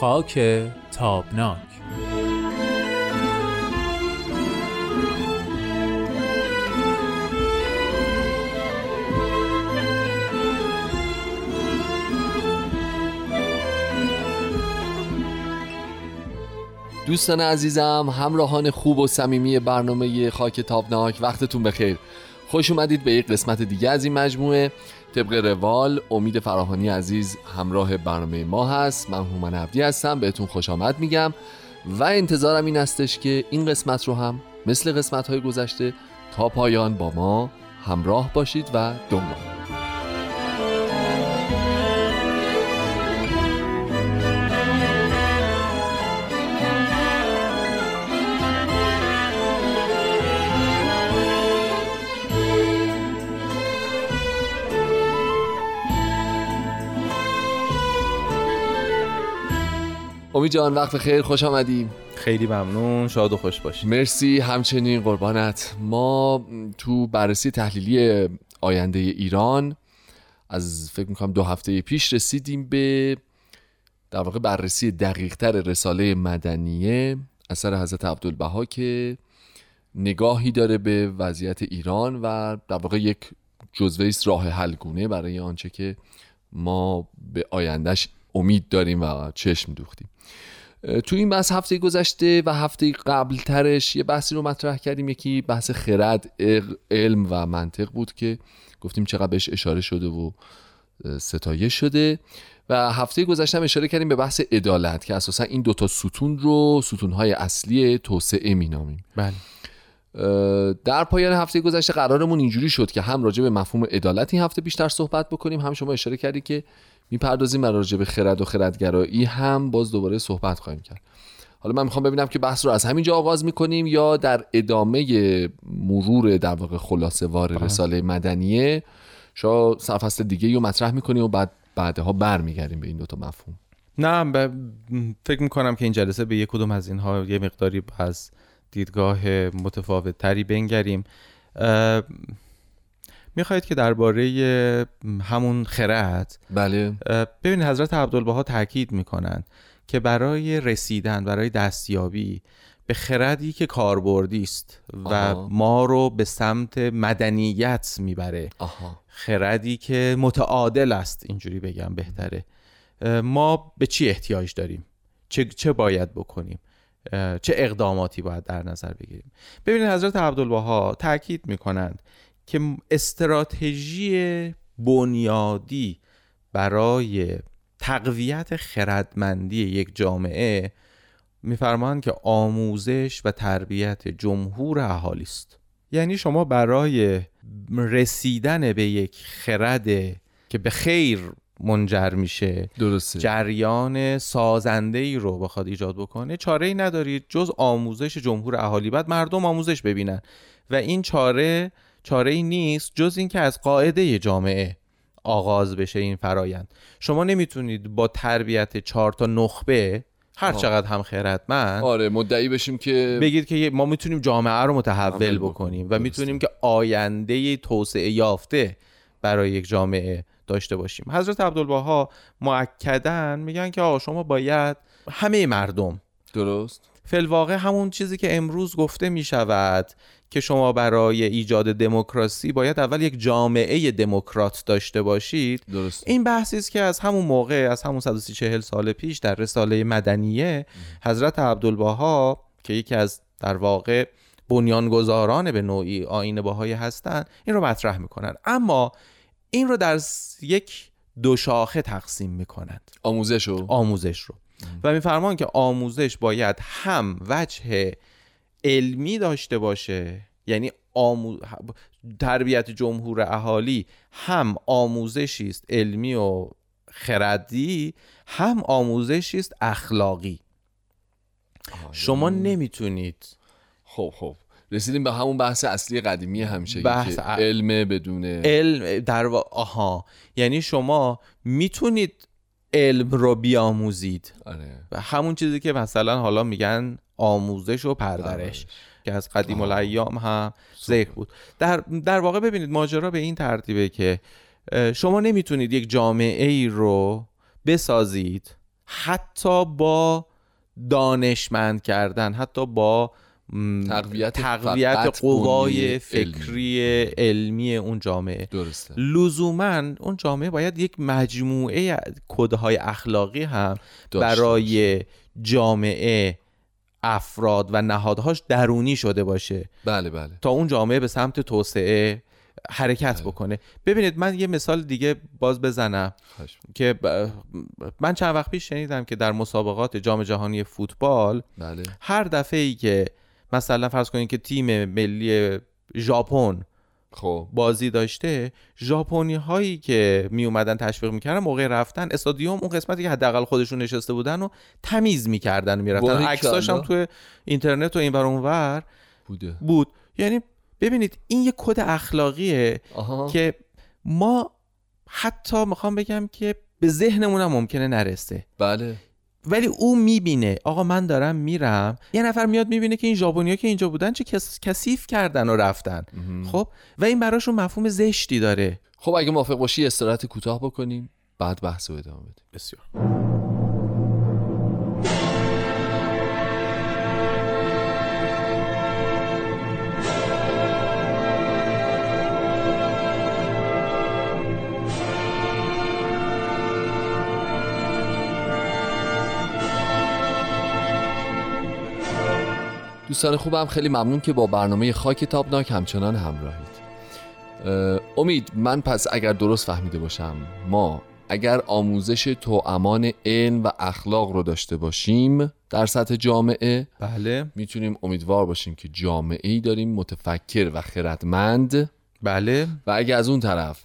خاک تابناک. دوستان عزیزم همراهان خوب و صمیمی برنامه خاک تابناک وقتتون بخیر. خوش اومدید به یک قسمت دیگه از این مجموعه. طبق روال امید فراهانی عزیز همراه برنامه ما هست. من هومن عبدی هستم. بهتون خوش آمد میگم. و انتظارم این استش که این قسمت رو هم مثل قسمت های گذشته تا پایان با ما همراه باشید و دنبال. امید جان وقت خیر خوش آمدیم خیلی ممنون شاد و خوش باشی. مرسی همچنین قربانت. ما تو بررسی تحلیلی آینده ایران از فکر می‌کنم دو هفته پیش رسیدیم به در واقع بررسی دقیقتر رساله مدنیه اثر حضرت عبدالبها که نگاهی داره به وضعیت ایران و در واقع یک جزوه راه حل گونه برای آنچه که ما به آیندهش امید داریم و چشم دوختیم. تو این بحث هفته گذشته و هفته قبل ترش یه بحثی رو مطرح کردیم. یکی بحث خرد علم و منطق بود که گفتیم چقدر بهش اشاره شده و ستایش شده. و هفته گذشته هم اشاره کردیم به بحث عدالت که اساسا این دوتا ستون رو ستونهای اصلی توسعه مینامیم. بله. در پایان هفته گذشته قرارمون اینجوری شد که هم راجع به مفهوم عدالت این هفته بیشتر صحبت بکنیم. هم شما اشاره کردی که می‌پردازیم بر راجع به خرد و خردگرایی هم باز دوباره صحبت خواهیم کرد. حالا من می‌خوام ببینم که بحث رو از همینجا آغاز می‌کنیم یا در ادامه مرور در واقع خلاصه وار رساله مدنیه شما سرفصل دیگه رو مطرح می‌کنیم و بعد بعدها برمیگردیم به این دوتا مفهوم. نه فکر می‌کنم که این جلسه به یک کدوم از اینها یه مقداری از دیدگاه متفاوت تری بنگریم می‌خواهید که درباره همون خرد بله. ببینید حضرت عبدالبها تاکید می‌کنند که برای رسیدن برای دستیابی به خردی که کاربردی است و ما رو به سمت مدنیت می‌بره. خردی که متعادل است اینجوری بگم بهتره. ما به چی احتیاج داریم؟ چه, چه باید بکنیم؟ چه اقداماتی باید در نظر بگیریم؟ ببینید حضرت عبدالبها تاکید می‌کنند که استراتژی بنیادی برای تقویت خردمندی یک جامعه میفرمایند که آموزش و تربیت جمهور اهالی است یعنی شما برای رسیدن به یک خرد که به خیر منجر میشه درسته. جریان سازنده ای رو بخواد ایجاد بکنه چاره ای ندارید جز آموزش جمهور اهالی. بعد مردم آموزش ببینن. و این چاره چاره ای نیست جز اینکه از قاعده جامعه آغاز بشه این فرایند. شما نمی‌تونید با تربیت چهار تا نخبه هر چقدر هم خیرتمند آره مدعی بشیم که بگید که ما می‌تونیم جامعه رو متحول بکنیم. و می‌تونیم که آینده توسعه یافته برای یک جامعه داشته باشیم. حضرت عبدالبها معکدن میگن که آقا شما باید همه مردم درست. فلواقع همون چیزی که امروز گفته می شود که شما برای ایجاد دموکراسی باید اول یک جامعه دموکرات داشته باشید. درست. این بحثی است که از همون موقع از همون 130 سال پیش در رساله مدنیه حضرت عبدالبها که یکی از در واقع بنیانگذاران به نوعی آین باهایی هستند این رو مطرح می‌کنن. اما این رو در یک دو شاخه تقسیم می‌کنند. آموزش رو؟ آموزش رو. و میفرمان که آموزش باید هم وجه علمی داشته باشه یعنی آمو... تربیت جمهور اهالی هم آموزشی است علمی و خردی هم آموزشی است اخلاقی. شما نمی‌تونید. خب خب. رسیدیم به همون بحث اصلی قدیمی همیشه بحث که علم بدون علم در و... آها. یعنی شما می‌تونید علم رو بیاموزید. آره. و همون چیزی که مثلا حالا میگن آموزش و پرورش. که از قدیم الایام هم ذکر بود. در, در واقع ببینید ماجرا به این ترتیبه که شما نمی‌تونید یک جامعه ای رو بسازید حتی با دانشمند کردن حتی با تقویت, تقویت قوای فکری علمی. اون جامعه. درسته. لزوما اون جامعه باید یک مجموعه کدهای اخلاقی هم برای جامعه افراد و نهادهاش درونی شده باشه بله بله تا اون جامعه به سمت توسعه حرکت بله. بکنه ببینید من یه مثال دیگه باز بزنم که من چند وقت پیش شنیدم که در مسابقات جام جهانی فوتبال بله. هر دفعه ای که مثلا فرض کنید که تیم ملی ژاپن خب. بازی داشته ژاپنی هایی که می اومدن تشویق می‌کردن موقع رفتن استادیوم اون قسمتی که حداقل خودشون نشسته بودن و تمیز می‌کردن می‌رفتن. عکساش هم توی اینترنت و این بر اونور بوده. بود. یعنی ببینید این یه کد اخلاقیه که ما حتی می‌خوام بگم که به ذهنمون هم ممکنه نرسه. بله. ولی او می‌بینه. آقا من دارم میرم. یه نفر میاد می‌بینه که این ژاپنیا که اینجا بودن چه کس... کثیف کردن و رفتن. خب؟ و این براشون مفهوم زشتی داره. خب اگه موافق باشی استراحت کوتاه بکنیم. بعد بحث رو ادامه بدیم. بسیار. دوستان خوبم خیلی ممنون که با برنامه خاک تابناک همچنان همراهید. امید من پس اگر درست فهمیده باشم ما اگر آموزش امان علم و اخلاق رو داشته باشیم در سطح جامعه بله. می‌تونیم امیدوار باشیم که جامعه ای داریم متفکر و خردمند. بله. و اگر از اون طرف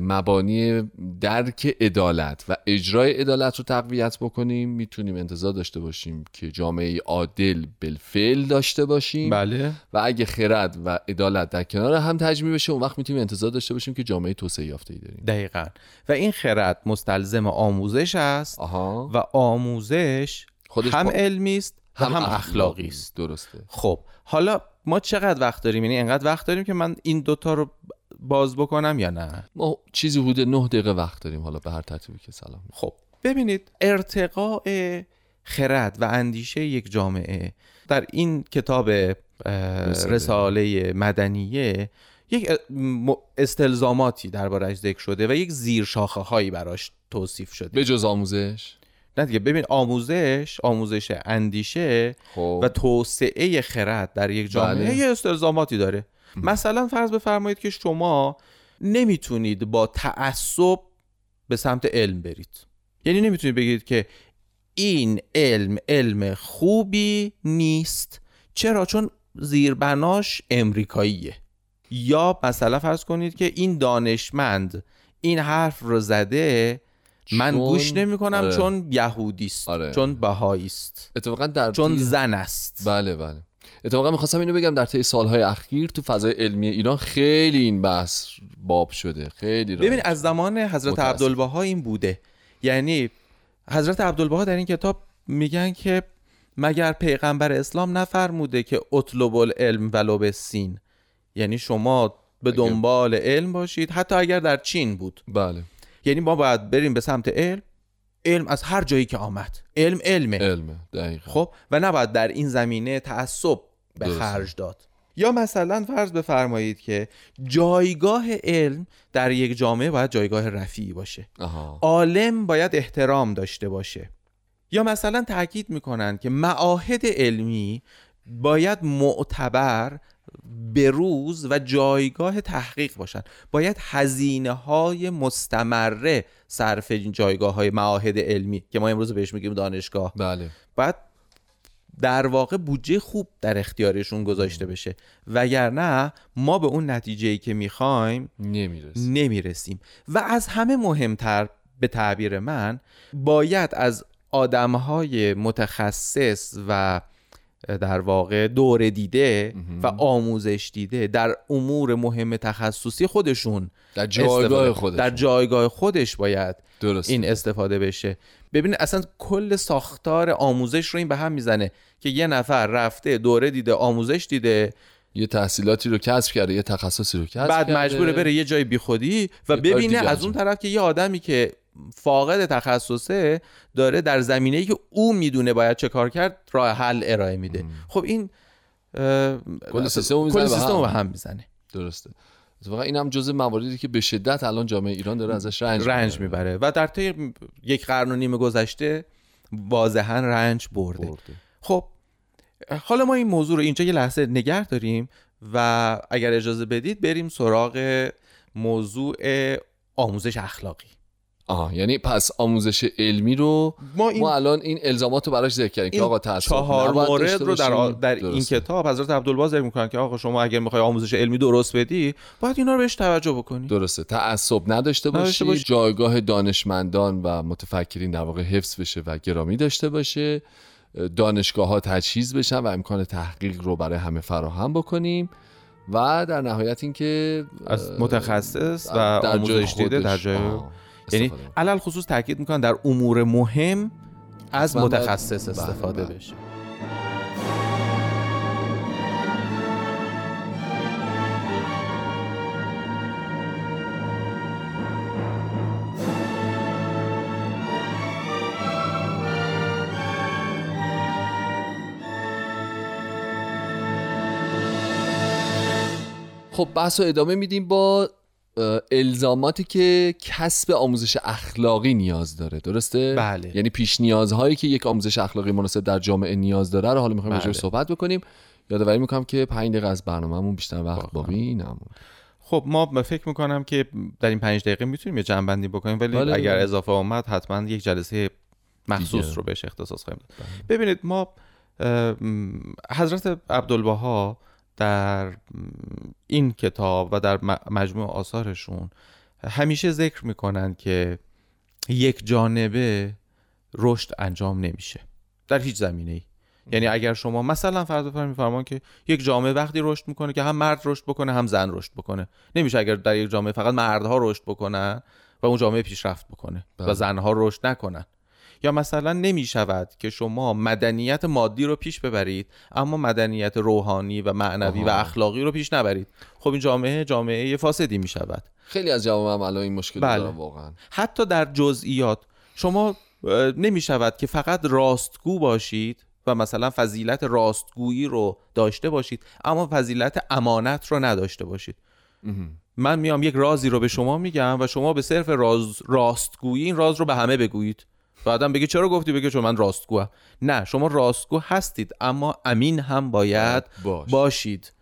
مبانی درک عدالت و اجرای عدالت رو تقویت بکنیم. می‌تونیم انتظار داشته باشیم که جامعه عادل بالفعل داشته باشیم. بله. و اگه خرد و عدالت در کنار هم تجمیع بشه اون وقت می‌تونیم انتظار داشته باشیم که جامعه توسعه یافته ای داریم. دقیقا. و این خرد مستلزم آموزش است آها. و آموزش خودش هم با... علمی است هم, هم اخلاقی است. درسته. خب حالا ما چقدر وقت داریم؟ یعنی انقدر وقت داریم که من این دوتا رو باز بکنم یا نه؟ ما چیزی حدود نه دقیقه وقت داریم حالا به هر ترتیبی که سلام خب ببینید ارتقاء خرد و اندیشه یک جامعه در این کتاب رساله. مدنیه یک استلزاماتی دربارش ذکر شده و یک زیر شاخه هایی براش توصیف شده. به جز آموزش؟ نه دیگه ببین آموزش آموزش اندیشه خب. و توسعه خرد در یک جامعه بله. یه استلزاماتی داره. مثلا فرض بفرمایید که شما نمی‌تونید با تعصب به سمت علم برید. یعنی نمی‌تونید بگید که این علم علم خوبی نیست. چرا؟ چون زیربناش امریکاییه. یا مثلا فرض کنید که این دانشمند این حرف رو زده من گوش نمی کنم آره. چون یهودی است آره. چون بهایی است اتفاقا در چون زن است بله بله. اتفاقا می‌خواستم اینو بگم در طی سالهای اخیر تو فضای علمی ایران خیلی این بحث باب شده خیلی ببین از زمان حضرت عبدالبها این بوده. یعنی حضرت عبدالبها در این کتاب میگن که مگر پیغمبر اسلام نفرموده که اطلب العلم ولو به سین یعنی شما به دنبال علم باشید حتی اگر در چین بود. بله. یعنی ما باید بریم به سمت علم علم از هر جایی که آمد. علم علمه. علمه دقیقا. خب؟ و نباید در این زمینه تعصب به خرج داد. یا مثلا فرض بفرمایید که جایگاه علم در یک جامعه باید جایگاه رفیعی باشه. عالم باید احترام داشته باشه. یا مثلا تاکید می‌کنن که معاهد علمی باید معتبر بروز و جایگاه تحقیق باشن. باید هزینه های مستمره صرف این جایگاه های معاهد علمی که ما امروز بهش میگیم دانشگاه. بله. باید در واقع بودجه خوب در اختیارشون گذاشته بشه. وگرنه ما به اون نتیجه که می‌خوایم نمی‌رسیم. نمی‌رسیم. و از همه مهمتر به تعبیر من باید از آدمهای متخصص و در واقع دور دیده و آموزش دیده در امور مهم تخصصی خودشون در جایگاه خودش در جایگاه خودش باید درست. این استفاده بشه. ببینید اصلا کل ساختار آموزش رو این به هم می‌زنه که یه نفر رفته دوره دیده آموزش دیده یه تحصیلاتی رو کسب کرده یه تخصصی رو کسب بعد کرده. مجبوره بره یه جای بیخودی و ببینه از اون. طرف که یه آدمی که فاقد تخصصه داره در زمینه که او می‌دونه باید چه کار کرد راه حل ارائه میده. خب این کل سیستم به هم. می‌زنه. درسته. اتفاقا این هم جزء مواردی که به شدت الان جامعه ایران داره ازش رنج رنج می‌بره و در طی یک قرن و نیم گذشته واضحا رنج برده. برده. خب حالا ما این موضوع رو اینجا یه لحظه نگه داریم و اگر اجازه بدید بریم سراغ موضوع آموزش اخلاقی. آها یعنی پس آموزش علمی رو ما, این ما الان این الزامات رو براش ذکر کردیم که آقا تعصب چهار مورد رو در, در این کتاب حضرت عبدالباز ذکر می‌کنن که آقا شما اگر می‌خوای آموزش علمی درست بدی باید اینا رو بهش توجه بکنی. درسته. تعصب نداشته باشی باش. جایگاه دانشمندان و متفکرین در واقع حفظ بشه و گرامی داشته باشه. دانشگاه ها تجهیز بشن و امکان تحقیق رو برای همه فراهم بکنیم. و در نهایت اینکه از متخصص و آموزش دیده در جای یعنی علل خصوص تاکید می‌کنن در امور مهم از متخصص استفاده بله، بله. بشه خب بحث رو ادامه میدیم با الزاماتی که کسب آموزش اخلاقی نیاز داره درسته؟ بله. یعنی پیش نیازهایی که یک آموزش اخلاقی مناسب در جامعه نیاز داره رو حالا می‌خوایم بله. صحبت بکنیم. یادآوری می‌کنم که 5 دقیقه از برنامه‌مون بیشتر وقت باقی نمون خب ما فکر می‌کنم که در این پنج دقیقه می‌تونیم یه بندی بکنیم ولی بله اگر اضافه اومد حتما یک جلسه مخصوص رو بهش اختصاص خواهیم داد. بله. ببینید ما حضرت عبدالبها در این کتاب و در مجموع آثارشون همیشه ذکر می‌کنن که یک جانبه رشد انجام نمیشه در هیچ زمینه ای یعنی اگر شما مثلا فرض بفرمایید میفرمان که یک جامعه وقتی رشد می‌کنه که هم مرد رشد بکنه هم زن رشد بکنه. نمیشه اگر در یک جامعه فقط مردها رشد بکنن و اون جامعه پیشرفت بکنه و بله. زنها رشد نکنن. یا مثلا نمی شود که شما مدنیت مادی رو پیش ببرید اما مدنیت روحانی و معنوی و اخلاقی رو پیش نبرید. خب این جامعه جامعه فاسدی می شود خیلی از جوامع هم الان این مشکل بله. دارن واقعا. حتی در جزئیات شما نمی شود که فقط راستگو باشید و مثلا فضیلت راستگویی رو داشته باشید اما فضیلت امانت رو نداشته باشید. من میام یک رازی رو به شما میگم و شما به صرف راز راستگویی این راز رو به همه بگویید. بعدم بگی چرا گفتی؟ بگی چون من راستگو نه شما راستگو هستید اما امین هم باید باش. باشید.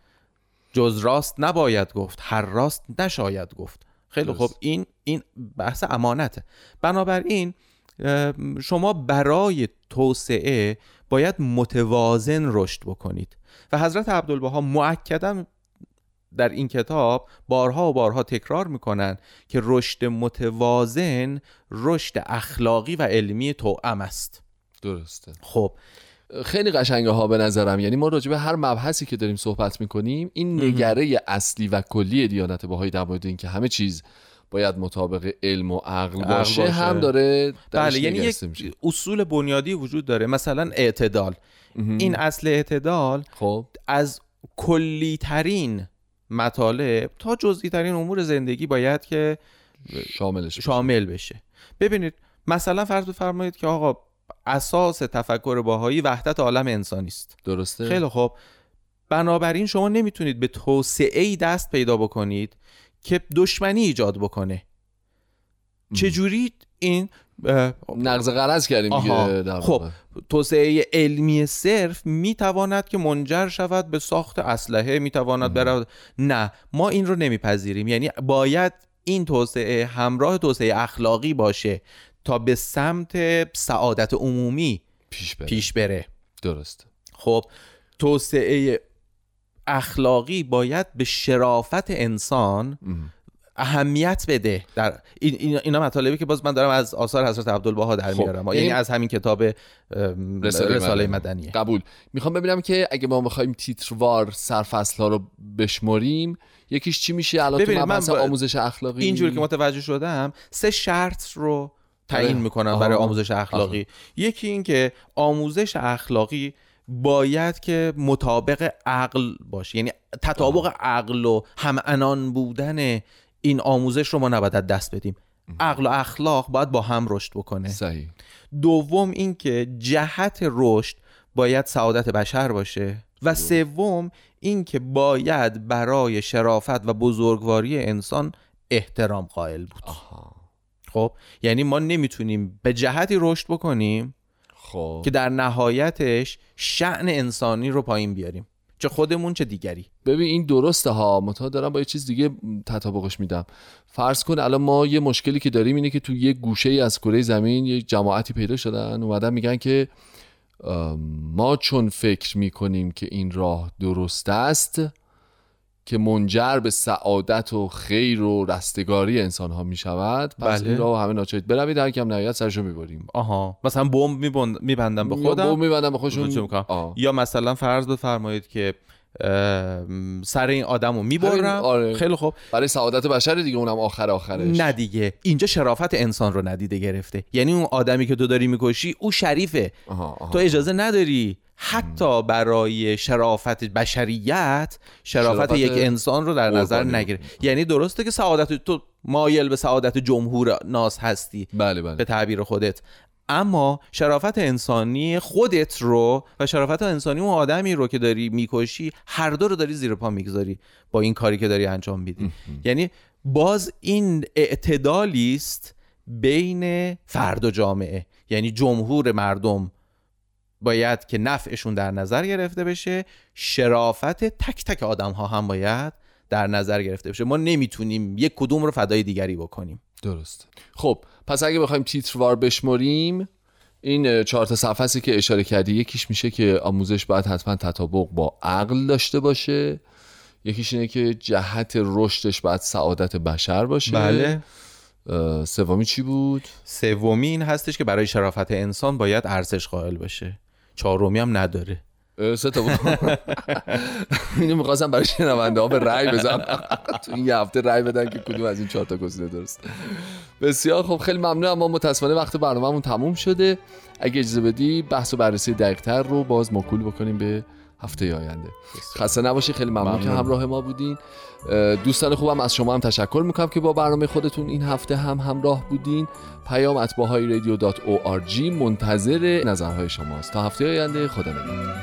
جز راست نباید گفت هر راست نشاید گفت. خیلی خوب این این بحث امانته. بنابراین شما برای توسعه باید متوازن رشد بکنید. و حضرت عبدالبها معکدم در این کتاب بارها و بارها تکرار می‌کنن که رشد متوازن رشد اخلاقی و علمی توأم است. درسته. خب. خیلی قشنگه ها به نظرم. یعنی ما راجع به هر مبحثی که داریم صحبت می‌کنیم این نگره اصلی و کلی دیانت بهایی در مورد اینکه همه چیز باید مطابق علم و عقل باشه, هم داره بله یعنی یک اصول بنیادی وجود داره. مثلا اعتدال. این اصل اعتدال خب. از کلی ترین مطالب تا جزئی ترین امور زندگی باید که شاملش شامل بشه. ببینید مثلا فرض بفرمایید که آقا اساس تفکر باهایی وحدت عالم انسانی است. درسته؟ خیلی خوب. بنابراین شما نمی‌تونید به توسعه ای دست پیدا بکنید که دشمنی ایجاد بکنه. چجوری این نقض قرض کردیم دیگه خب توسعه علمی صرف می‌تواند که منجر شود به ساخت اسلحه می‌تواند برود. نه ما این رو نمیپذیریم. یعنی باید این توسعه همراه توسعه اخلاقی باشه تا به سمت سعادت عمومی پیش بره, پیش بره. درست. خب توسعه اخلاقی باید به شرافت انسان اهمیت بده در این اینا مطالبی که باز من دارم از آثار حضرت عبدالبها در خب، میارم. یعنی از همین کتاب رساله, رساله مدنیه. قبول. می‌خوام ببینم که اگه ما بخوایم تیتروار سرفصل ها رو بشمریم یکیش چی میشه؟ الان تو من آموزش اخلاقی اینجوری که متوجه شدم سه شرط رو تعیین آره. می‌کنم برای آموزش اخلاقی. یکی این که آموزش اخلاقی باید که مطابق عقل باشه. یعنی تطابق عقل و هم انان بودن این آموزش رو ما نباید دست بدیم. عقل و اخلاق باید با هم رشد بکنه. صحیح. دوم اینکه جهت رشد باید سعادت بشر باشه. و سوم اینکه باید برای شرافت و بزرگواری انسان احترام قائل بود. آها. خب یعنی ما نمی‌تونیم به جهتی رشد بکنیم خب. که در نهایتش شعن انسانی رو پایین بیاریم. چه خودمون چه دیگری. ببین این درسته ها. متا دارم با یه چیز دیگه تطابقش میدم. فرض کن الان ما یه مشکلی که داریم اینه که تو یه گوشه ای از کره زمین یه جماعتی پیدا شدن. اومدن میگن که ما چون فکر می‌کنیم که این راه درست است که منجر به سعادت و خیر و رستگاری انسان ها می شود پس بله. این راه همه ناچارید بروید هر کم نهایت سرشو می‌بریم. آها. مثلا بمب میبند- میبندم به خودم. میبندم به خودشون. یا مثلا فرض بفرمایید که سر این آدم رو می‌برم. آره. خیلی خوب. برای سعادت بشر دیگه اونم آخر آخرش. نه دیگه. اینجا شرافت انسان رو ندیده گرفته. یعنی اون آدمی که تو داری می‌کشی او شریفه. آها، آها. تو اجازه نداری. حتی برای شرافت بشریت شرافت, شرافت یک انسان رو در نظر. نگیره یعنی درسته که سعادت تو مایل به سعادت جمهور ناس هستی. بله بله. به تعبیر خودت. اما شرافت انسانی خودت رو و شرافت انسانی اون آدمی رو که داری می‌کشی هر دو رو داری زیر پا می‌گذاری با این کاری که داری انجام میدی. یعنی باز این اعتدالی است بین فرد و جامعه. یعنی جمهور مردم باید که نفعشون در نظر گرفته بشه شرافت تک تک آدم ها هم باید در نظر گرفته بشه. ما نمی‌تونیم یک کدوم رو فدای دیگری بکنیم. درست خب پس اگه بخوایم تیتروار بشمریم این چهار تا صفحه که اشاره کردی یکیش میشه که آموزش باید حتما تطابق با عقل داشته باشه. یکیش اینه که جهت رشدش باید سعادت بشر باشه. بله. سومی چی بود؟ سومی این هستش که برای شرافت انسان باید ارزش قائل باشه. چهارمی هم نداره. سه تا اینو می‌خواستم برای شنونده ها به رأی بزنم تو این یه هفته رأی بدن که کدوم از این چهار تا گزینه درست. بسیار خب خیلی ممنون اما متاسفانه وقت برنامه‌مون تموم شده. اگه اجازه بدی بحث و بررسی دقیق‌تر رو باز موکول بکنیم به هفته آینده. خسته نباشی خیلی ممنون, که ممنون. همراه ما بودین. دوستان خوبم از شما هم تشکر می‌کنم که با برنامه خودتون این هفته هم همراه بودین. پیام رادیو دات منتظر نظرهای شماست. تا هفته آینده خدا نگهدار.